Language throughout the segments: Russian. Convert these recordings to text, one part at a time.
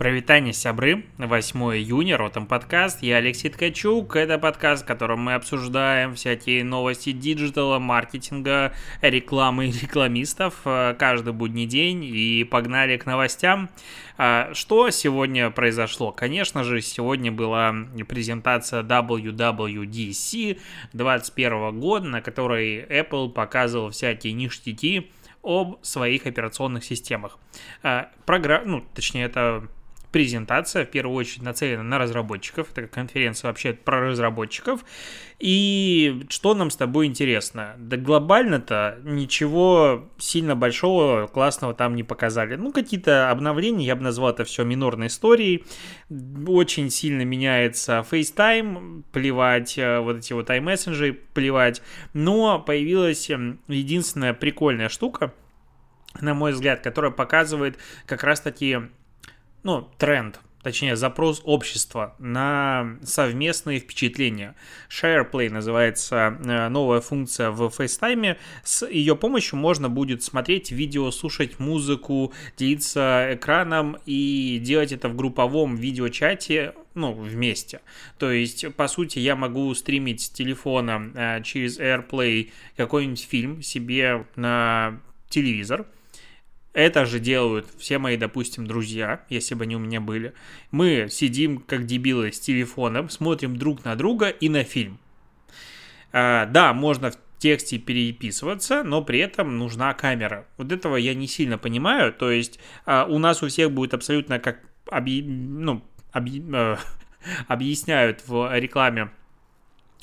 Прывітанне сябры, 8 июня, Ртом подкаст, я Алексей Ткачук, это подкаст, в котором мы обсуждаем всякие новости диджитала, маркетинга, рекламы и рекламистов э, каждый будний день и погнали к новостям. А, что сегодня произошло? Конечно же, сегодня была презентация WWDC 2021 года, на которой Apple показывал всякие ништяки, об своих операционных системах. А, Программ, ну, точнее, это презентация, в первую очередь, нацелена на разработчиков. Это конференция вообще про разработчиков. И что нам с тобой интересно? Да глобально-то ничего сильно большого, классного там не показали. Ну, какие-то обновления, я бы назвал это все минорной историей. Очень сильно меняется FaceTime, плевать, э, вот эти вот iMessenger, плевать. Но появилась эм, единственная прикольная штука, на мой взгляд, которая показывает как раз-таки ну, тренд, точнее, запрос общества на совместные впечатления. SharePlay называется э, новая функция в FaceTime. С ее помощью можно будет смотреть видео, слушать музыку, делиться экраном и делать это в групповом видеочате ну, вместе. То есть, по сути, я могу стримить с телефона э, через AirPlay какой-нибудь фильм себе на телевизор – это же делают все мои, допустим, друзья, если бы они у меня были. Мы сидим, как дебилы, с телефоном, смотрим друг на друга и на фильм. А, да, можно в тексте переписываться, но при этом нужна камера. Вот этого я не сильно понимаю. То есть а, у нас у всех будет абсолютно как объ... ну, объ... э, объясняют в рекламе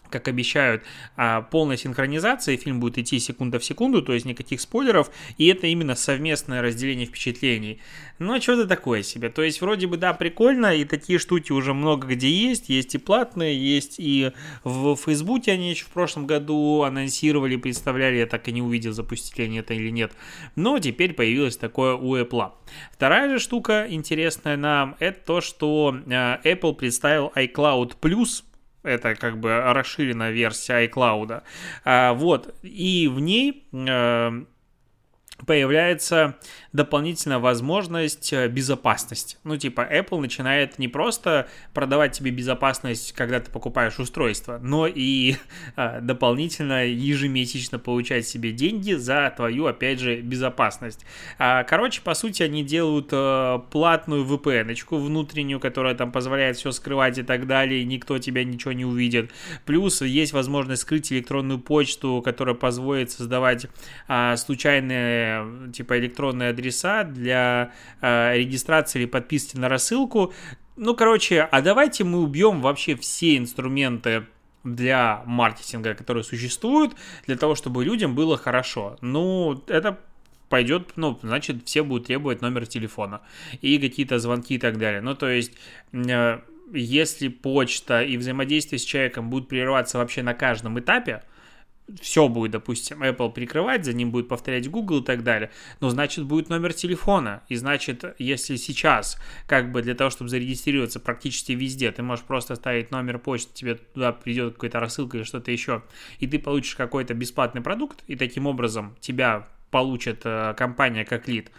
как обещают, а, полная синхронизация, фильм будет идти секунда в секунду, то есть никаких спойлеров, и это именно совместное разделение впечатлений. Но ну, а что-то такое себе. То есть вроде бы, да, прикольно, и такие штуки уже много где есть, есть и платные, есть и в Фейсбуке они еще в прошлом году анонсировали, представляли, я так и не увидел, запустили они это или нет. Но теперь появилось такое у Apple. Вторая же штука интересная нам, это то, что а, Apple представил iCloud Plus, это как бы расширенная версия iCloud. А, вот, и в ней э, появляется дополнительная возможность э, безопасности. Ну, типа, Apple начинает не просто продавать тебе безопасность, когда ты покупаешь устройство, но и э, дополнительно ежемесячно получать себе деньги за твою, опять же, безопасность. А, короче, по сути, они делают э, платную VPN-очку внутреннюю, которая там позволяет все скрывать и так далее, и никто тебя ничего не увидит. Плюс есть возможность скрыть электронную почту, которая позволит создавать а, случайные, типа, электронные адреса для э, регистрации или подписки на рассылку. Ну, короче, а давайте мы убьем вообще все инструменты для маркетинга, которые существуют, для того, чтобы людям было хорошо. Ну, это пойдет, ну, значит, все будут требовать номер телефона и какие-то звонки и так далее. Ну, то есть, э, если почта и взаимодействие с человеком будут прерываться вообще на каждом этапе, все будет, допустим, Apple прикрывать, за ним будет повторять Google и так далее, но значит будет номер телефона, и значит, если сейчас, как бы для того, чтобы зарегистрироваться практически везде, ты можешь просто ставить номер почты, тебе туда придет какая-то рассылка или что-то еще, и ты получишь какой-то бесплатный продукт, и таким образом тебя получит э, компания как лид,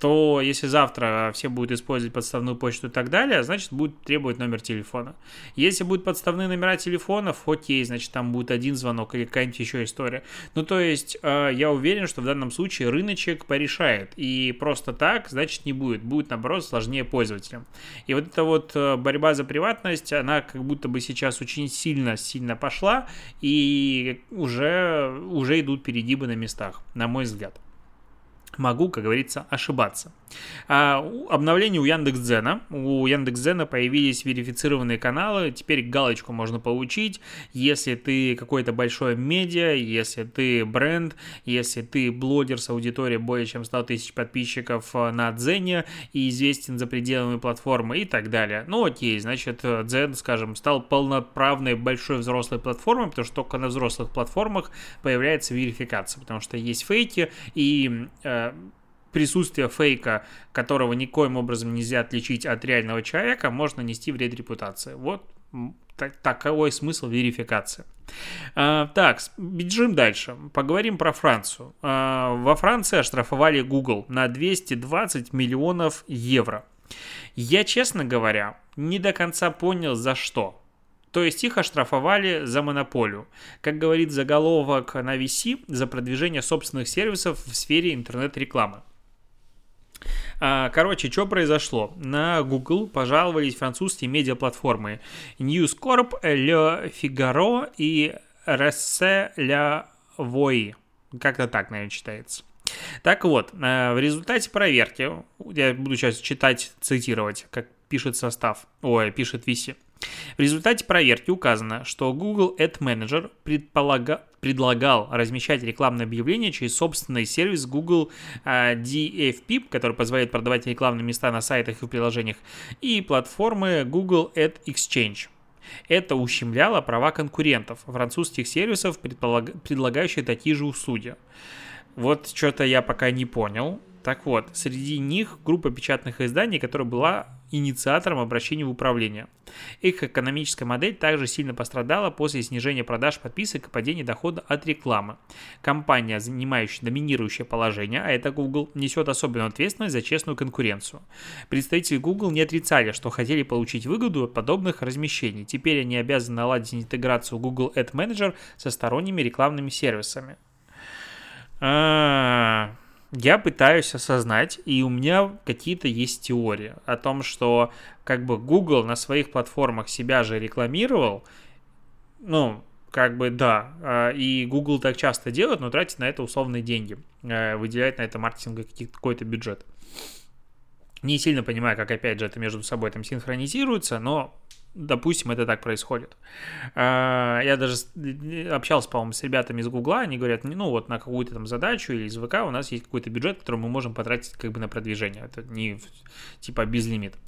то если завтра все будут использовать подставную почту и так далее, значит, будет требовать номер телефона. Если будут подставные номера телефонов, окей, значит, там будет один звонок или какая-нибудь еще история. Ну, то есть, э, я уверен, что в данном случае рыночек порешает. И просто так, значит, не будет. Будет, наоборот, сложнее пользователям. И вот эта вот э, борьба за приватность, она как будто бы сейчас очень сильно-сильно пошла, и уже, уже идут перегибы на местах, на мой взгляд могу, как говорится, ошибаться. А, обновление у Яндекс.Дзена. У Яндекс.Дзена появились верифицированные каналы. Теперь галочку можно получить, если ты какой-то большой медиа, если ты бренд, если ты блогер с аудиторией более чем 100 тысяч подписчиков э, на Дзене и известен за пределами платформы и так далее. Ну окей, значит, Дзен, скажем, стал полноправной большой взрослой платформой, потому что только на взрослых платформах появляется верификация, потому что есть фейки и э, присутствие фейка, которого никоим образом нельзя отличить от реального человека, можно нести вред репутации. Вот так, таковой смысл верификации. А, так, бежим дальше. Поговорим про Францию. А, во Франции оштрафовали Google на 220 миллионов евро. Я, честно говоря, не до конца понял, за что. То есть их оштрафовали за монополию. Как говорит заголовок на VC, за продвижение собственных сервисов в сфере интернет-рекламы. А, короче, что произошло? На Google пожаловались французские медиаплатформы News Corp, Le Figaro и Resse La Voix. Как-то так, наверное, читается. Так вот, э, в результате проверки, я буду сейчас читать, цитировать, как пишет состав, ой, пишет Виси. В результате проверки указано, что Google Ad Manager предполага... предлагал размещать рекламные объявления через собственный сервис Google uh, DFP, который позволяет продавать рекламные места на сайтах и в приложениях, и платформы Google Ad Exchange. Это ущемляло права конкурентов, французских сервисов, предлагающих такие же услуги. Вот что-то я пока не понял. Так вот, среди них группа печатных изданий, которая была инициатором обращения в управление. Их экономическая модель также сильно пострадала после снижения продаж подписок и падения дохода от рекламы. Компания, занимающая доминирующее положение, а это Google, несет особенную ответственность за честную конкуренцию. Представители Google не отрицали, что хотели получить выгоду от подобных размещений. Теперь они обязаны наладить интеграцию Google Ad Manager со сторонними рекламными сервисами. А, я пытаюсь осознать, и у меня какие-то есть теории о том, что как бы Google на своих платформах себя же рекламировал, ну, как бы да, а, и Google так часто делает, но тратит на это условные деньги, а, выделяет на это маркетинга какой-то бюджет. Не сильно понимаю, как опять же это между собой там синхронизируется, но допустим, это так происходит. А, я даже общался, по-моему, с ребятами из Гугла, они говорят, ну вот на какую-то там задачу или из ВК у нас есть какой-то бюджет, который мы можем потратить как бы на продвижение. Это не типа без лимита.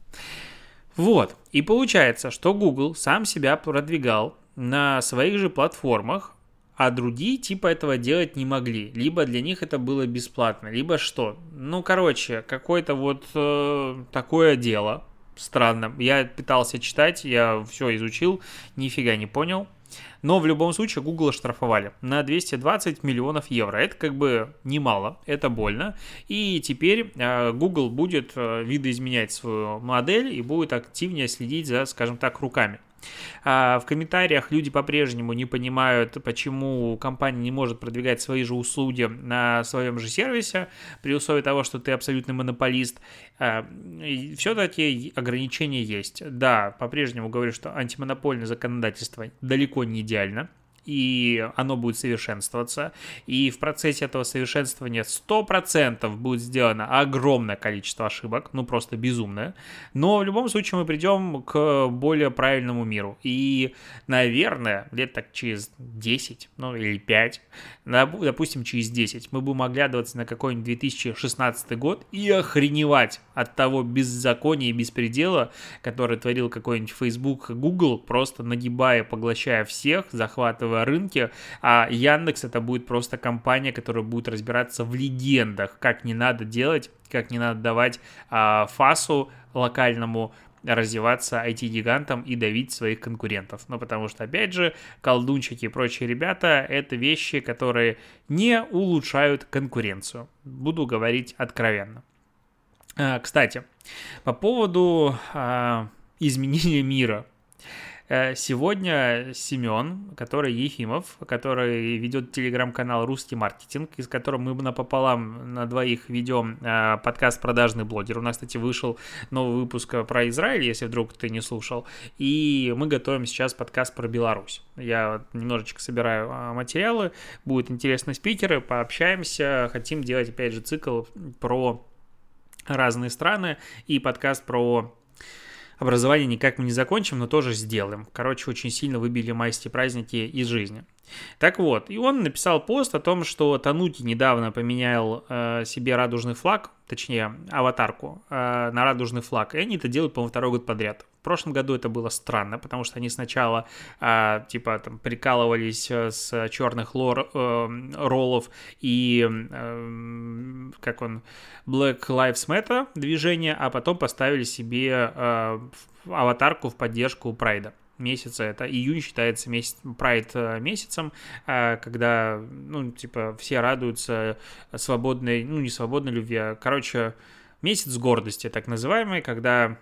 Вот. И получается, что Google сам себя продвигал на своих же платформах, а другие типа этого делать не могли. Либо для них это было бесплатно, либо что. Ну, короче, какое-то вот э, такое дело, странно. Я пытался читать, я все изучил, нифига не понял. Но в любом случае Google оштрафовали на 220 миллионов евро. Это как бы немало, это больно. И теперь э, Google будет э, видоизменять свою модель и будет активнее следить за, скажем так, руками. А в комментариях люди по-прежнему не понимают, почему компания не может продвигать свои же услуги на своем же сервисе, при условии того, что ты абсолютный монополист. А, Все-таки ограничения есть. Да, по-прежнему говорю, что антимонопольное законодательство далеко не идеально и оно будет совершенствоваться. И в процессе этого совершенствования 100% будет сделано огромное количество ошибок, ну просто безумное. Но в любом случае мы придем к более правильному миру. И, наверное, лет так через 10, ну или 5, допустим, через 10, мы будем оглядываться на какой-нибудь 2016 год и охреневать от того беззакония и беспредела, который творил какой-нибудь Facebook, Google, просто нагибая, поглощая всех, захватывая рынке, а Яндекс это будет просто компания, которая будет разбираться в легендах, как не надо делать, как не надо давать а, фасу локальному развиваться IT-гигантам и давить своих конкурентов. Ну, потому что, опять же, колдунчики и прочие ребята — это вещи, которые не улучшают конкуренцию. Буду говорить откровенно. А, кстати, по поводу а, изменения мира. Э, сегодня Семен, который Ефимов, который ведет телеграм-канал «Русский маркетинг», из которого мы напополам на двоих ведем э, подкаст «Продажный блогер». У нас, кстати, вышел новый выпуск про Израиль, если вдруг ты не слушал. И мы готовим сейчас подкаст про Беларусь. Я немножечко собираю э, материалы, будут интересные спикеры, пообщаемся. Хотим делать, опять же, цикл про разные страны и подкаст про образование никак мы не закончим, но тоже сделаем. Короче, очень сильно выбили майские праздники из жизни. Так вот, и он написал пост о том, что Тануки недавно поменял э, себе радужный флаг, точнее, аватарку э, на радужный флаг, и они это делают, по-моему, второй год подряд. В прошлом году это было странно, потому что они сначала, э, типа, там, прикалывались э, с черных лор, э, роллов и, э, как он, Black Lives Matter движение, а потом поставили себе э, аватарку в поддержку Прайда месяца. Это июнь считается месяц, прайд э, месяцем, э, когда, ну, типа, все радуются свободной, ну, не свободной любви, а, короче, месяц гордости, так называемый, когда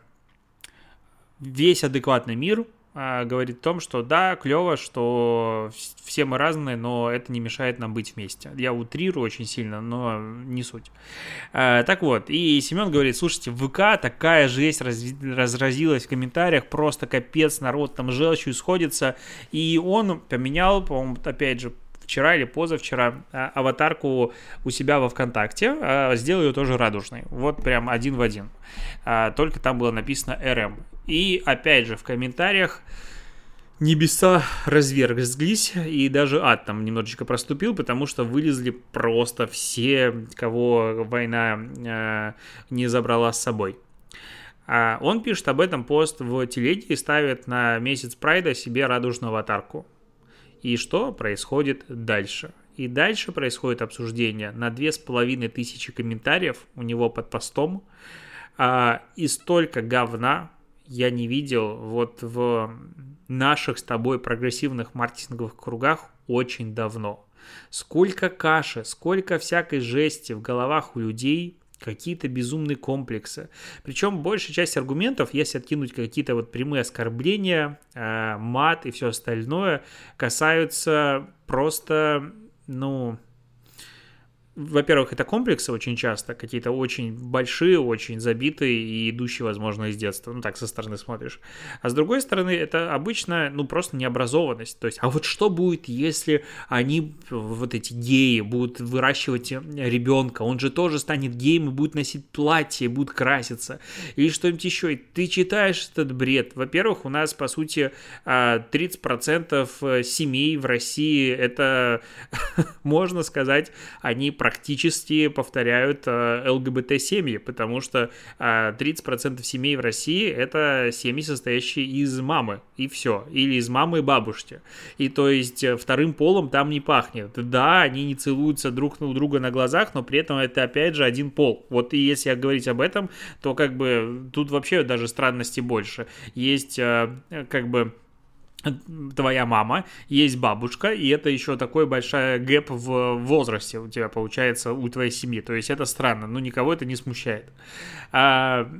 весь адекватный мир а, говорит о том, что да, клево, что все мы разные, но это не мешает нам быть вместе. Я утрирую очень сильно, но не суть. А, так вот, и Семен говорит, слушайте, ВК такая жесть раз, разразилась в комментариях, просто капец, народ там желчью сходится, и он поменял, по-моему, опять же, вчера или позавчера а, аватарку у себя во ВКонтакте, сделал ее тоже радужной. Вот прям один в один. Только там было написано RM. И опять же в комментариях небеса разверзлись, и даже ад там немножечко проступил, потому что вылезли просто все, кого война э, не забрала с собой. А он пишет об этом пост в телеге и ставит на месяц прайда себе радужную аватарку. И что происходит дальше? И дальше происходит обсуждение на две с половиной тысячи комментариев у него под постом. А, и столько говна я не видел вот в наших с тобой прогрессивных маркетинговых кругах очень давно. Сколько каши, сколько всякой жести в головах у людей какие-то безумные комплексы. Причем большая часть аргументов, если откинуть какие-то вот прямые оскорбления, э, мат и все остальное, касаются просто, ну, во-первых, это комплексы очень часто, какие-то очень большие, очень забитые и идущие, возможно, из детства. Ну, так со стороны смотришь. А с другой стороны, это обычно, ну, просто необразованность. То есть, а вот что будет, если они, вот эти геи, будут выращивать ребенка? Он же тоже станет геем и будет носить платье, будет краситься. Или что-нибудь еще. И ты читаешь этот бред. Во-первых, у нас, по сути, 30% а, семей в России, это, можно сказать, они практически повторяют э, ЛГБТ-семьи, потому что 30% э, семей в России это семьи, состоящие из мамы, и все, или из мамы и бабушки. И то есть э, вторым полом там не пахнет. Да, они не целуются друг у друга на глазах, но при этом это опять же один пол. Вот и если говорить об этом, то как бы тут вообще даже странности больше. Есть как бы твоя мама, есть бабушка, и это еще такой большой гэп в возрасте у тебя получается у твоей семьи. То есть это странно, но никого это не смущает. А,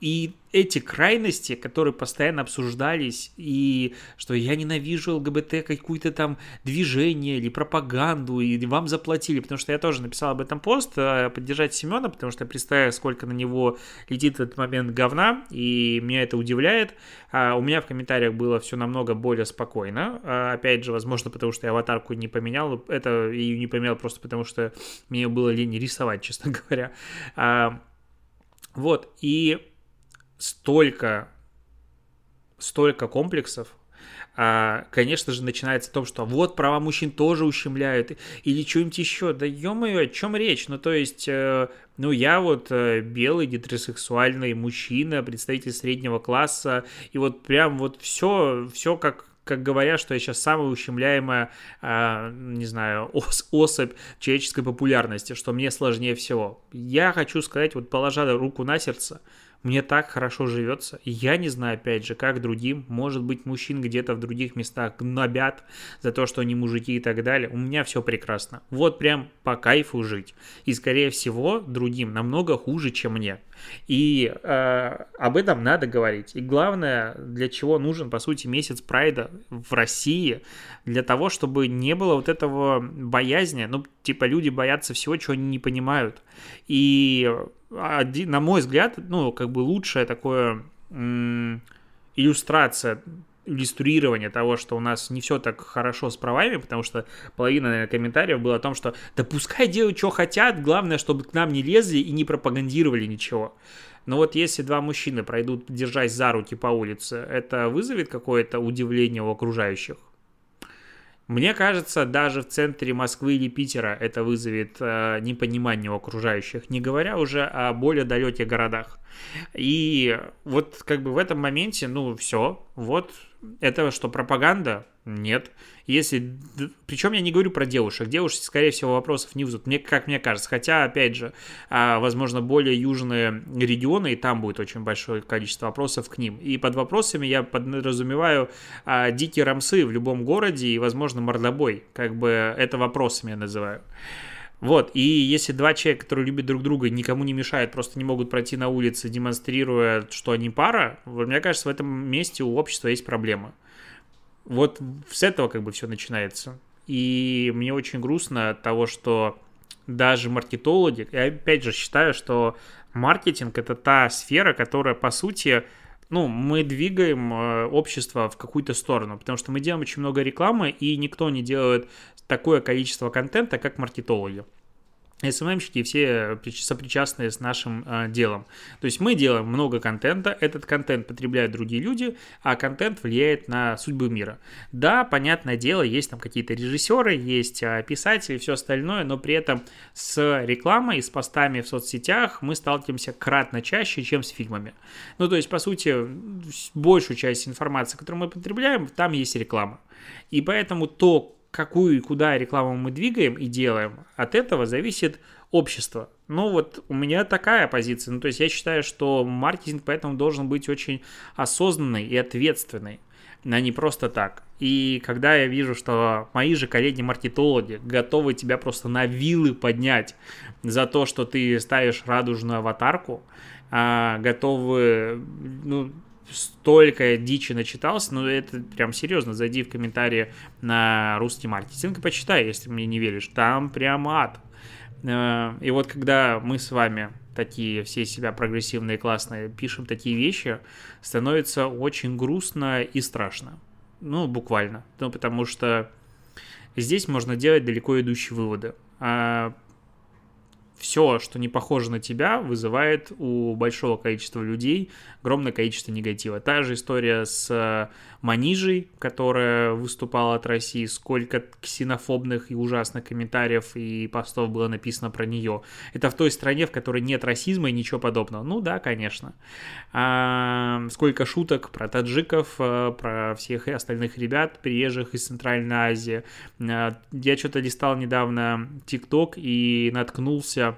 и эти крайности, которые постоянно обсуждались, и что я ненавижу ЛГБТ, какую-то там движение или пропаганду, и вам заплатили, потому что я тоже написал об этом пост, э, поддержать Семена, потому что я представляю, сколько на него летит в этот момент говна, и меня это удивляет. А у меня в комментариях было все намного более спокойно, а, опять же, возможно, потому что я аватарку не поменял, это ее не поменял просто потому, что мне было лень рисовать, честно говоря. А, вот, и столько, столько комплексов, а, конечно же, начинается о том, что вот права мужчин тоже ущемляют, или что-нибудь еще. Да ё-моё, о чем речь? Ну, то есть, э, ну, я вот э, белый гетеросексуальный мужчина, представитель среднего класса, и вот прям вот все, все как как говорят, что я сейчас самая ущемляемая, э, не знаю, ос особь человеческой популярности, что мне сложнее всего. Я хочу сказать, вот положа руку на сердце, мне так хорошо живется. Я не знаю, опять же, как другим. Может быть, мужчин где-то в других местах гнобят за то, что они мужики и так далее. У меня все прекрасно. Вот прям по кайфу жить. И, скорее всего, другим намного хуже, чем мне. И э, об этом надо говорить. И главное, для чего нужен, по сути, месяц прайда в России, для того, чтобы не было вот этого боязни. Ну, типа, люди боятся всего, чего они не понимают. И один, на мой взгляд, ну, как бы лучшая такое м- иллюстрация иллюстрирование того, что у нас не все так хорошо с правами, потому что половина наверное, комментариев было о том, что да пускай делают, что хотят, главное, чтобы к нам не лезли и не пропагандировали ничего. Но вот если два мужчины пройдут, держась за руки по улице, это вызовет какое-то удивление у окружающих? Мне кажется, даже в центре Москвы или Питера это вызовет э, непонимание у окружающих, не говоря уже о более далеких городах. И вот как бы в этом моменте, ну все, вот это что, пропаганда? Нет. Если... Причем я не говорю про девушек. Девушки, скорее всего, вопросов не вызовут, мне, как мне кажется. Хотя, опять же, а, возможно, более южные регионы, и там будет очень большое количество вопросов к ним. И под вопросами я подразумеваю а, дикие рамсы в любом городе и, возможно, мордобой. Как бы это вопросами я называю. Вот, и если два человека, которые любят друг друга, никому не мешают, просто не могут пройти на улице, демонстрируя, что они пара, мне кажется, в этом месте у общества есть проблема. Вот с этого как бы все начинается. И мне очень грустно от того, что даже маркетологи, я опять же считаю, что маркетинг это та сфера, которая, по сути, ну, мы двигаем э, общество в какую-то сторону, потому что мы делаем очень много рекламы, и никто не делает такое количество контента, как маркетологи. СММщики все сопричастные с нашим э, делом. То есть мы делаем много контента, этот контент потребляют другие люди, а контент влияет на судьбу мира. Да, понятное дело, есть там какие-то режиссеры, есть э, писатели, все остальное, но при этом с рекламой, с постами в соцсетях мы сталкиваемся кратно чаще, чем с фильмами. Ну, то есть, по сути, большую часть информации, которую мы потребляем, там есть реклама. И поэтому то, какую и куда рекламу мы двигаем и делаем, от этого зависит общество. Ну вот у меня такая позиция. Ну то есть я считаю, что маркетинг поэтому должен быть очень осознанный и ответственный а не просто так. И когда я вижу, что мои же коллеги-маркетологи готовы тебя просто на вилы поднять за то, что ты ставишь радужную аватарку, а, готовы ну, столько дичи начитался, но это прям серьезно, зайди в комментарии на русский маркетинг и почитай, если мне не веришь, там прям ад. Э, и вот когда мы с вами такие все себя прогрессивные, классные, пишем такие вещи, становится очень грустно и страшно. Ну, буквально. Ну, потому что здесь можно делать далеко идущие выводы. А все, что не похоже на тебя, вызывает у большого количества людей огромное количество негатива. Та же история с э, Манижей, которая выступала от России, сколько ксенофобных и ужасных комментариев и постов было написано про нее. Это в той стране, в которой нет расизма и ничего подобного. Ну да, конечно. А, сколько шуток про таджиков, э, про всех остальных ребят, приезжих из Центральной Азии. Э, я что-то листал недавно ТикТок и наткнулся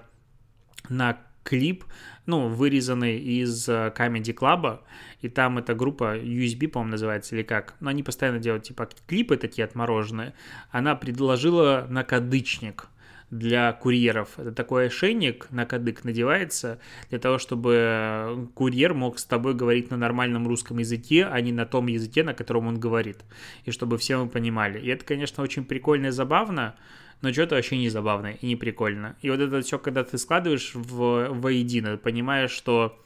на клип, ну, вырезанный из э, Comedy Club, и там эта группа USB, по-моему, называется, или как, но они постоянно делают, типа, клипы такие отмороженные, она предложила накадычник для курьеров. Это такой ошейник на кадык надевается для того, чтобы курьер мог с тобой говорить на нормальном русском языке, а не на том языке, на котором он говорит. И чтобы все мы понимали. И это, конечно, очень прикольно и забавно, но что-то вообще не забавно и не прикольно. И вот это все, когда ты складываешь в, воедино, понимаешь, что...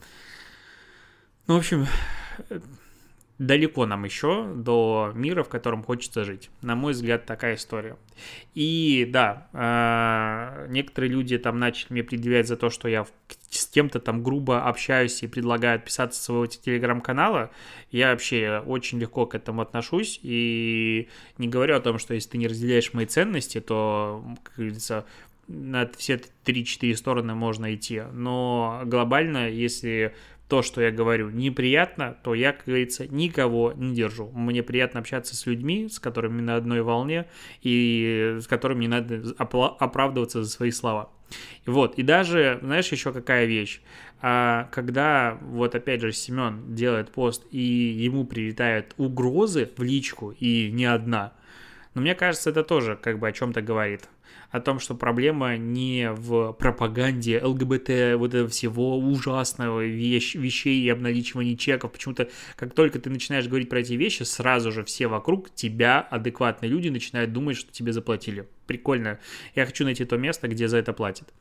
Ну, в общем, далеко нам еще до мира, в котором хочется жить. На мой взгляд, такая история. И да, э, некоторые люди там начали мне предъявлять за то, что я с кем-то там грубо общаюсь и предлагаю отписаться с своего телеграм-канала. Я вообще очень легко к этому отношусь и не говорю о том, что если ты не разделяешь мои ценности, то, как говорится, на все 3-4 стороны можно идти. Но глобально, если то, что я говорю, неприятно, то я, как говорится, никого не держу. Мне приятно общаться с людьми, с которыми на одной волне и с которыми не надо оправдываться за свои слова. Вот, и даже, знаешь, еще какая вещь, а, когда вот опять же Семен делает пост и ему прилетают угрозы в личку и не одна, но мне кажется, это тоже как бы о чем-то говорит о том, что проблема не в пропаганде ЛГБТ, вот этого всего ужасного вещь, вещей и обналичивании чеков. Почему-то, как только ты начинаешь говорить про эти вещи, сразу же все вокруг тебя, адекватные люди, начинают думать, что тебе заплатили. Прикольно. Я хочу найти то место, где за это платят.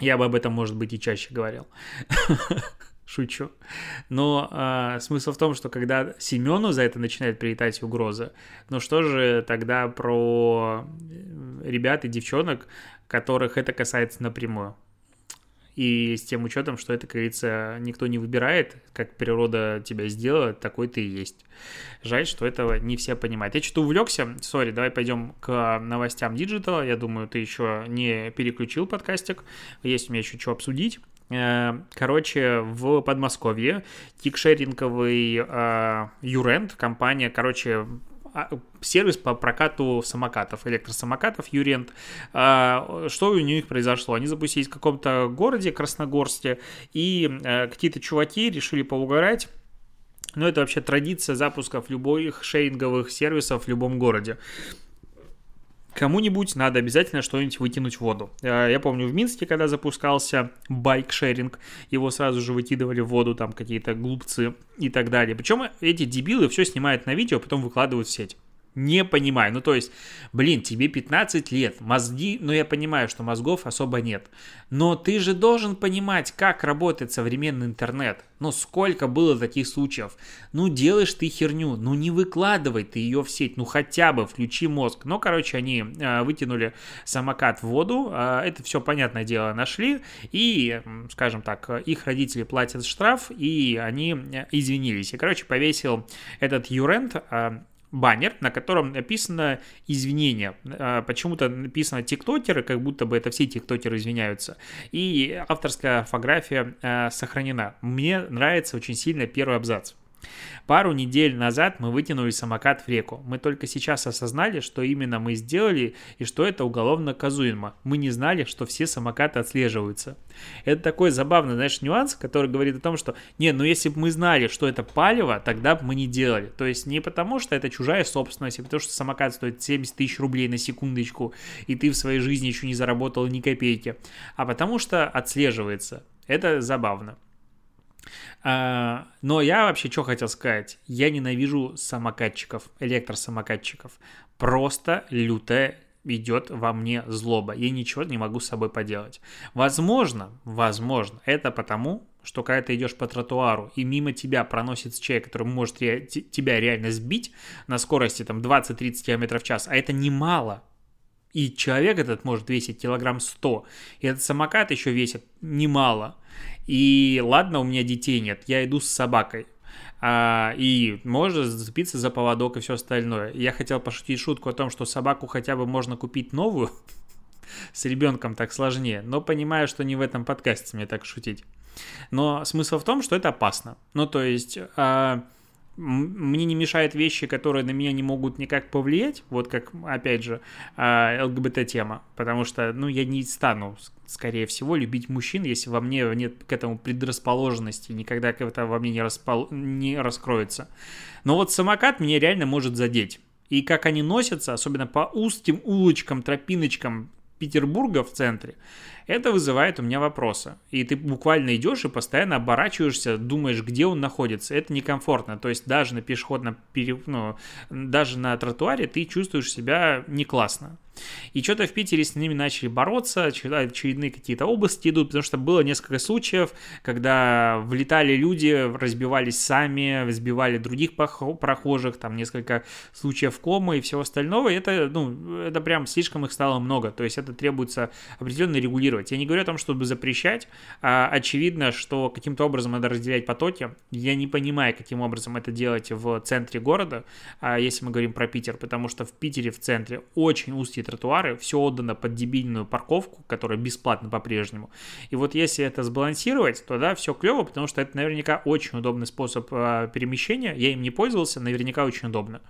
Я бы об этом, может быть, и чаще говорил. Шучу. Но э, смысл в том, что когда Семену за это начинает прилетать угроза, ну что же тогда про э, ребят и девчонок, которых это касается напрямую? И с тем учетом, что это, как говорится, никто не выбирает, как природа тебя сделала, такой ты и есть. Жаль, что этого не все понимают. Я что-то увлекся. Сори, давай пойдем к новостям диджитала. Я думаю, ты еще не переключил подкастик. Есть у меня еще что обсудить. Э, короче, в Подмосковье тикшеринговый э, Юрент, компания, короче, а, сервис по прокату самокатов, электросамокатов Юрент. Э, что у них произошло? Они запустились в каком-то городе, Красногорске, и какие-то чуваки решили поугарать но это вообще традиция запусков любых шейнговых сервисов в любом городе. Кому-нибудь надо обязательно что-нибудь выкинуть в воду. Э, я помню в Минске, когда запускался байк-шеринг, его сразу же выкидывали в воду там какие-то глупцы и так далее. Причем эти дебилы все снимают на видео, а потом выкладывают в сеть. Не понимаю. Ну, то есть, блин, тебе 15 лет, мозги, ну, я понимаю, что мозгов особо нет. Но ты же должен понимать, как работает современный интернет. Ну, сколько было таких случаев. Ну, делаешь ты херню, ну, не выкладывай ты ее в сеть, ну, хотя бы включи мозг. Ну, короче, они э, вытянули самокат в воду, э, это все, понятное дело, нашли, и, скажем так, их родители платят штраф, и они извинились. И, короче, повесил этот Юрент, э, баннер, на котором написано извинения. А, почему-то написано тиктокеры, как будто бы это все тиктокеры извиняются. И авторская орфография а, сохранена. Мне нравится очень сильно первый абзац. Пару недель назад мы вытянули самокат в реку. Мы только сейчас осознали, что именно мы сделали и что это уголовно наказуемо. Мы не знали, что все самокаты отслеживаются. Это такой забавный, знаешь, нюанс, который говорит о том, что не, ну если бы мы знали, что это палево, тогда бы мы не делали. То есть не потому, что это чужая собственность, а потому что самокат стоит 70 тысяч рублей на секундочку, и ты в своей жизни еще не заработал ни копейки, а потому что отслеживается. Это забавно. А, но я вообще что хотел сказать? Я ненавижу самокатчиков, электросамокатчиков. Просто лютая идет во мне злоба. Я ничего не могу с собой поделать. Возможно, возможно, это потому, что когда ты идешь по тротуару и мимо тебя проносится человек, который может ре- тебя реально сбить на скорости там 20-30 км в час, а это немало, и человек этот может весить килограмм 100, и этот самокат еще весит немало, и ладно, у меня детей нет, я иду с собакой. А, и можно зацепиться за поводок и все остальное. Я хотел пошутить шутку о том, что собаку хотя бы можно купить новую. С ребенком так сложнее, но понимаю, что не в этом подкасте мне так шутить. Но смысл в том, что это опасно. Ну, то есть, а, мне не мешают вещи, которые на меня не могут никак повлиять, вот как, опять же, а, ЛГБТ-тема, потому что, ну, я не стану, скорее всего, любить мужчин, если во мне нет к этому предрасположенности, никогда это во мне не, распол... не раскроется. Но вот самокат меня реально может задеть. И как они носятся, особенно по узким улочкам, тропиночкам Петербурга в центре, это вызывает у меня вопросы. И ты буквально идешь и постоянно оборачиваешься, думаешь, где он находится. Это некомфортно. То есть даже на пешеходном, пере... ну, даже на тротуаре ты чувствуешь себя не классно. И что-то в Питере с ними начали бороться, очередные какие-то области идут, потому что было несколько случаев, когда влетали люди, разбивались сами, сбивали других прохожих, там несколько случаев комы и всего остального. Это, ну, это прям слишком их стало много. То есть это требуется определенно регулировать. Я не говорю о том, чтобы запрещать. А очевидно, что каким-то образом надо разделять потоки. Я не понимаю, каким образом это делать в центре города, а если мы говорим про Питер, потому что в Питере в центре очень узкие тротуары, все отдано под дебильную парковку, которая бесплатна по-прежнему. И вот если это сбалансировать, то да, все клево, потому что это наверняка очень удобный способ э, перемещения. Я им не пользовался, наверняка очень удобно.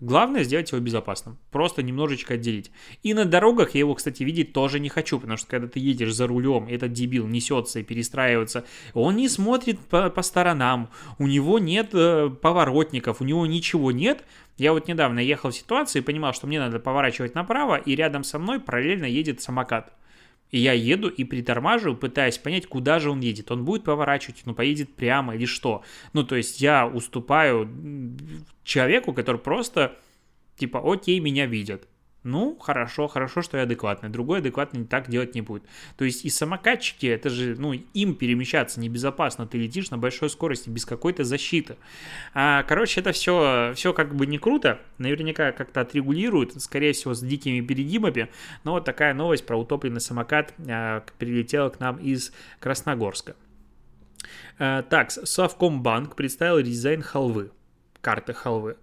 Главное сделать его безопасным. Просто немножечко отделить. И на дорогах я его, кстати, видеть тоже не хочу, потому что когда ты едешь за рулем, этот дебил несется и перестраивается, он не смотрит по, по сторонам, у него нет э, поворотников, у него ничего нет. Я вот недавно ехал в ситуацию и понимал, что мне надо поворачивать направо, и рядом со мной параллельно едет самокат. И я еду и притормаживаю, пытаясь понять, куда же он едет. Он будет поворачивать, ну, поедет прямо или что. Ну, то есть я уступаю человеку, который просто, типа, окей, меня видят. Ну, хорошо, хорошо, что я адекватный. Другой адекватный так делать не будет. То есть и самокатчики, это же, ну, им перемещаться небезопасно. Ты летишь на большой скорости без какой-то защиты. А, короче, это все, все как бы не круто. Наверняка как-то отрегулируют, скорее всего, с дикими перегибами. Но вот такая новость про утопленный самокат а, прилетела к нам из Красногорска. А, так, Совкомбанк представил дизайн халвы, карты халвы.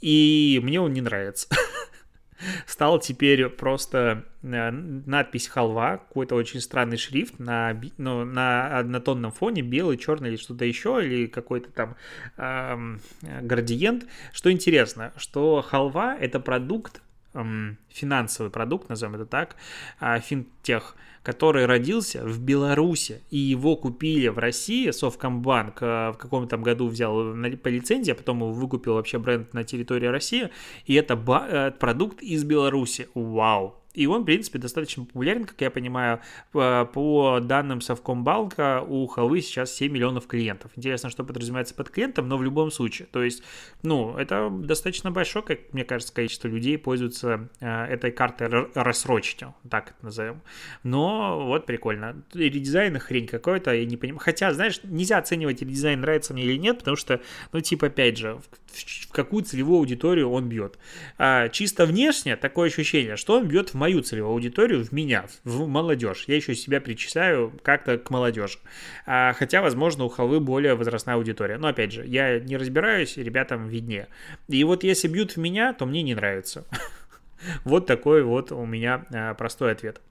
И мне он не нравится. стал теперь просто э, надпись халва, какой-то очень странный шрифт на, ну, на однотонном фоне, белый, черный или что-то еще, или какой-то там эм, градиент. Что интересно, что халва это продукт, эм, финансовый продукт, назовем это так, э, финтех который родился в Беларуси, и его купили в России, Совкомбанк в каком-то году взял по лицензии, а потом его выкупил вообще бренд на территории России, и это продукт из Беларуси. Вау! И он, в принципе, достаточно популярен, как я понимаю. По данным Совкомбанка, у халвы сейчас 7 миллионов клиентов. Интересно, что подразумевается под клиентом, но в любом случае. То есть, ну, это достаточно большое, как мне кажется, количество людей пользуются э, этой картой рассрочки, так это назовем. Но вот прикольно. Редизайн хрень какой-то, я не понимаю. Хотя, знаешь, нельзя оценивать редизайн, нравится мне или нет, потому что, ну, типа, опять же, в какую целевую аудиторию он бьет. А чисто внешне такое ощущение, что он бьет в мою целевую аудиторию, в меня, в молодежь. Я еще себя причисляю как-то к молодежи. А, хотя, возможно, у халвы более возрастная аудитория. Но, опять же, я не разбираюсь, ребятам виднее. И вот если бьют в меня, то мне не нравится. Вот такой вот у меня а, простой ответ.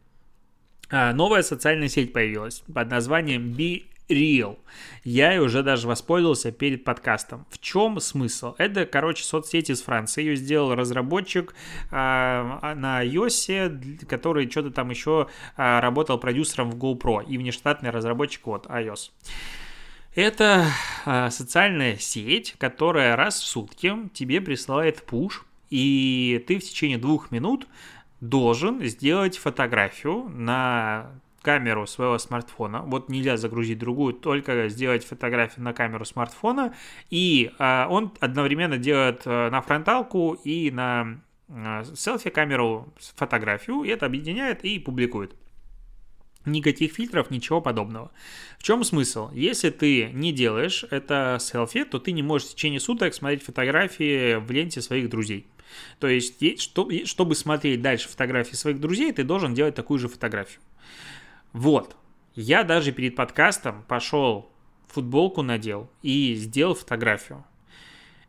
А, новая социальная сеть появилась под названием Be Real. Я и уже даже воспользовался перед подкастом. В чем смысл? Это, короче, соцсеть из Франции. Ее сделал разработчик э, на iOS, который что-то там еще э, работал продюсером в GoPro и внештатный разработчик вот iOS. Это э, социальная сеть, которая раз в сутки тебе присылает пуш, и ты в течение двух минут должен сделать фотографию на камеру своего смартфона. Вот нельзя загрузить другую, только сделать фотографию на камеру смартфона. И а, он одновременно делает а, на фронталку и на а, селфи-камеру фотографию, и это объединяет и публикует. Никаких фильтров, ничего подобного. В чем смысл? Если ты не делаешь это селфи, то ты не можешь в течение суток смотреть фотографии в ленте своих друзей. То есть, чтобы смотреть дальше фотографии своих друзей, ты должен делать такую же фотографию. Вот. Я даже перед подкастом пошел, футболку надел и сделал фотографию.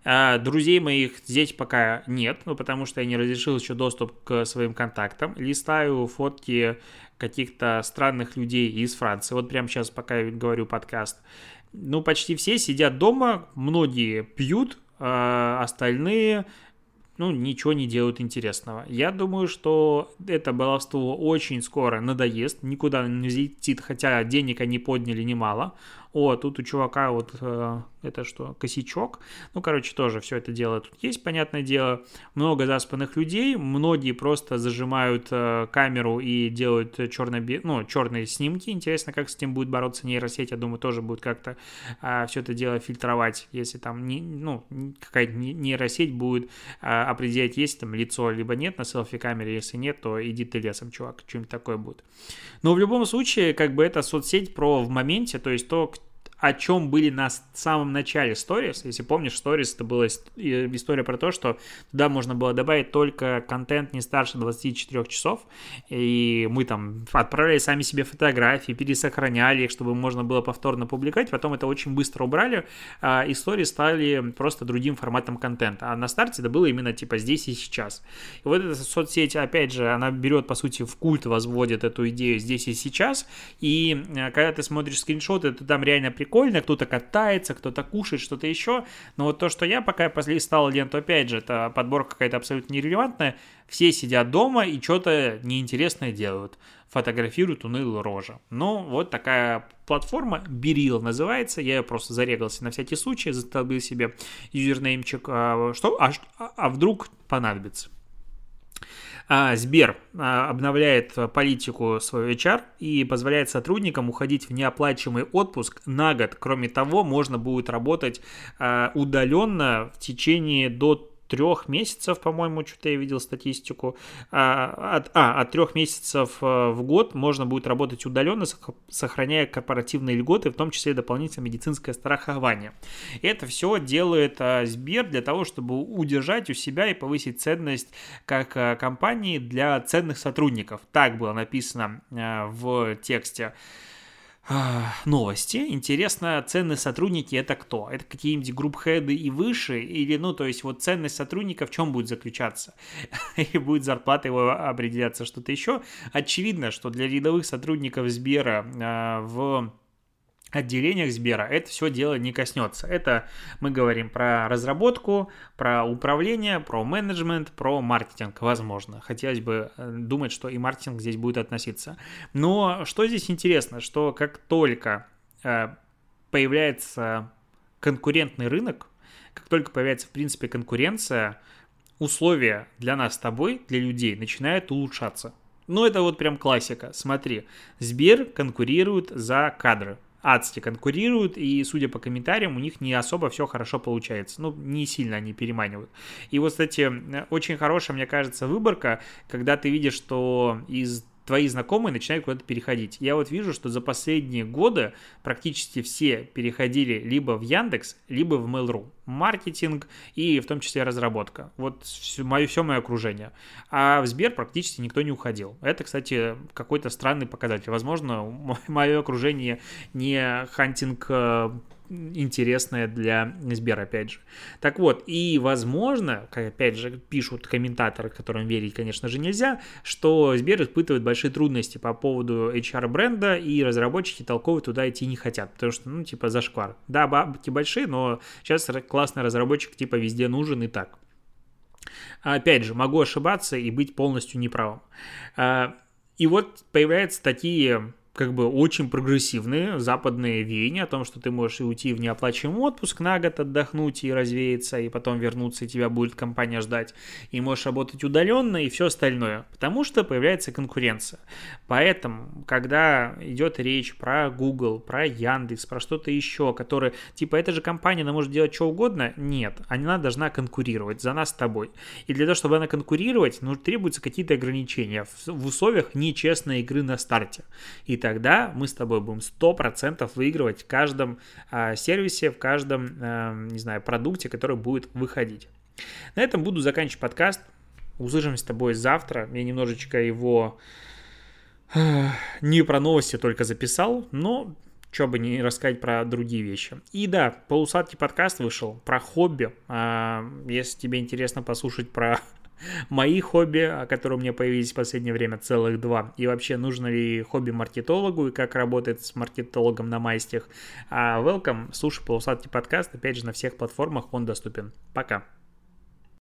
А друзей моих здесь пока нет, ну, потому что я не разрешил еще доступ к своим контактам. Листаю фотки каких-то странных людей из Франции. Вот прямо сейчас, пока я говорю подкаст. Ну, почти все сидят дома, многие пьют, а остальные ну, ничего не делают интересного. Я думаю, что это баловство очень скоро надоест, никуда не взлетит, хотя денег они подняли немало. О, тут у чувака вот э, это что, косячок. Ну, короче, тоже все это дело тут есть, понятное дело. Много заспанных людей, многие просто зажимают э, камеру и делают черно ну, черные снимки. Интересно, как с этим будет бороться нейросеть. Я думаю, тоже будет как-то э, все это дело фильтровать, если там не, ну, какая-то нейросеть будет э, определять, есть там лицо, либо нет на селфи-камере. Если нет, то иди ты лесом, чувак, что-нибудь такое будет. Но в любом случае, как бы это соцсеть про в моменте, то есть то, о чем были на самом начале Stories. Если помнишь, Stories это была история про то, что туда можно было добавить только контент не старше 24 часов, и мы там отправляли сами себе фотографии, пересохраняли их, чтобы можно было повторно публиковать, потом это очень быстро убрали, а истории стали просто другим форматом контента, а на старте это было именно типа здесь и сейчас. И вот эта соцсеть, опять же, она берет, по сути, в культ возводит эту идею здесь и сейчас, и э, когда ты смотришь скриншоты, то там реально прикольно прикольно, кто-то катается, кто-то кушает, что-то еще. Но вот то, что я пока полистал ленту, опять же, это подборка какая-то абсолютно нерелевантная. Все сидят дома и что-то неинтересное делают. Фотографируют унылую рожу. Ну, вот такая платформа, Берил называется. Я ее просто зарегался на всякий случай, заставил себе юзернеймчик. А, что, а, а вдруг понадобится? А, Сбер а, обновляет политику свою HR и позволяет сотрудникам уходить в неоплачиваемый отпуск на год. Кроме того, можно будет работать а, удаленно в течение до трех месяцев, по-моему, что-то я видел статистику. А, от, а, от трех месяцев э, в год можно будет работать удаленно, сохраняя корпоративные льготы, в том числе дополнительное медицинское страхование. Это все делает а, Сбер для того, чтобы удержать у себя и повысить ценность как а, компании для ценных сотрудников. Так было написано а, в тексте новости. Интересно, ценные сотрудники это кто? Это какие-нибудь групп-хеды и выше? Или, ну, то есть вот ценность сотрудника в чем будет заключаться? И будет зарплата его определяться что-то еще? Очевидно, что для рядовых сотрудников Сбера в отделениях Сбера это все дело не коснется. Это мы говорим про разработку, про управление, про менеджмент, про маркетинг, возможно. Хотелось бы э, думать, что и маркетинг здесь будет относиться. Но что здесь интересно, что как только э, появляется конкурентный рынок, как только появляется, в принципе, конкуренция, условия для нас с тобой, для людей, начинают улучшаться. Ну, это вот прям классика. Смотри, Сбер конкурирует за кадры адски конкурируют, и, судя по комментариям, у них не особо все хорошо получается. Ну, не сильно они переманивают. И вот, кстати, очень хорошая, мне кажется, выборка, когда ты видишь, что из твои знакомые начинают куда-то переходить. Я вот вижу, что за последние годы практически все переходили либо в Яндекс, либо в Mail.ru. Маркетинг и в том числе разработка. Вот все мое, все мое окружение. А в Сбер практически никто не уходил. Это, кстати, какой-то странный показатель. Возможно, мое окружение не хантинг э, интересное для Сбера, опять же. Так вот, и возможно, как опять же пишут комментаторы, которым верить, конечно же, нельзя, что Сбер испытывает большие трудности по поводу HR-бренда, и разработчики толково туда идти не хотят, потому что, ну, типа, зашквар. Да, бабки большие, но сейчас классный разработчик, типа, везде нужен и так. Опять же, могу ошибаться и быть полностью неправым. А, и вот появляются такие как бы очень прогрессивные западные веяния о том, что ты можешь и уйти в неоплачиваемый отпуск на год, отдохнуть и развеяться, и потом вернуться, и тебя будет компания ждать, и можешь работать удаленно, и все остальное, потому что появляется конкуренция. Поэтому, когда идет речь про Google, про Яндекс, про что-то еще, которые, типа, эта же компания, она может делать что угодно, нет, она должна конкурировать за нас с тобой. И для того, чтобы она конкурировать, ну, требуются какие-то ограничения в условиях нечестной игры на старте. И тогда мы с тобой будем 100% выигрывать в каждом э, сервисе, в каждом, э, не знаю, продукте, который будет выходить. На этом буду заканчивать подкаст. Услышимся с тобой завтра. Я немножечко его э, не про новости только записал, но что бы не рассказать про другие вещи. И да, полусадки подкаст вышел про хобби. Если тебе интересно послушать про мои хобби, которые у меня появились в последнее время, целых два. И вообще, нужно ли хобби маркетологу и как работает с маркетологом на майстях. А welcome, слушай полусладкий подкаст, опять же, на всех платформах он доступен. Пока.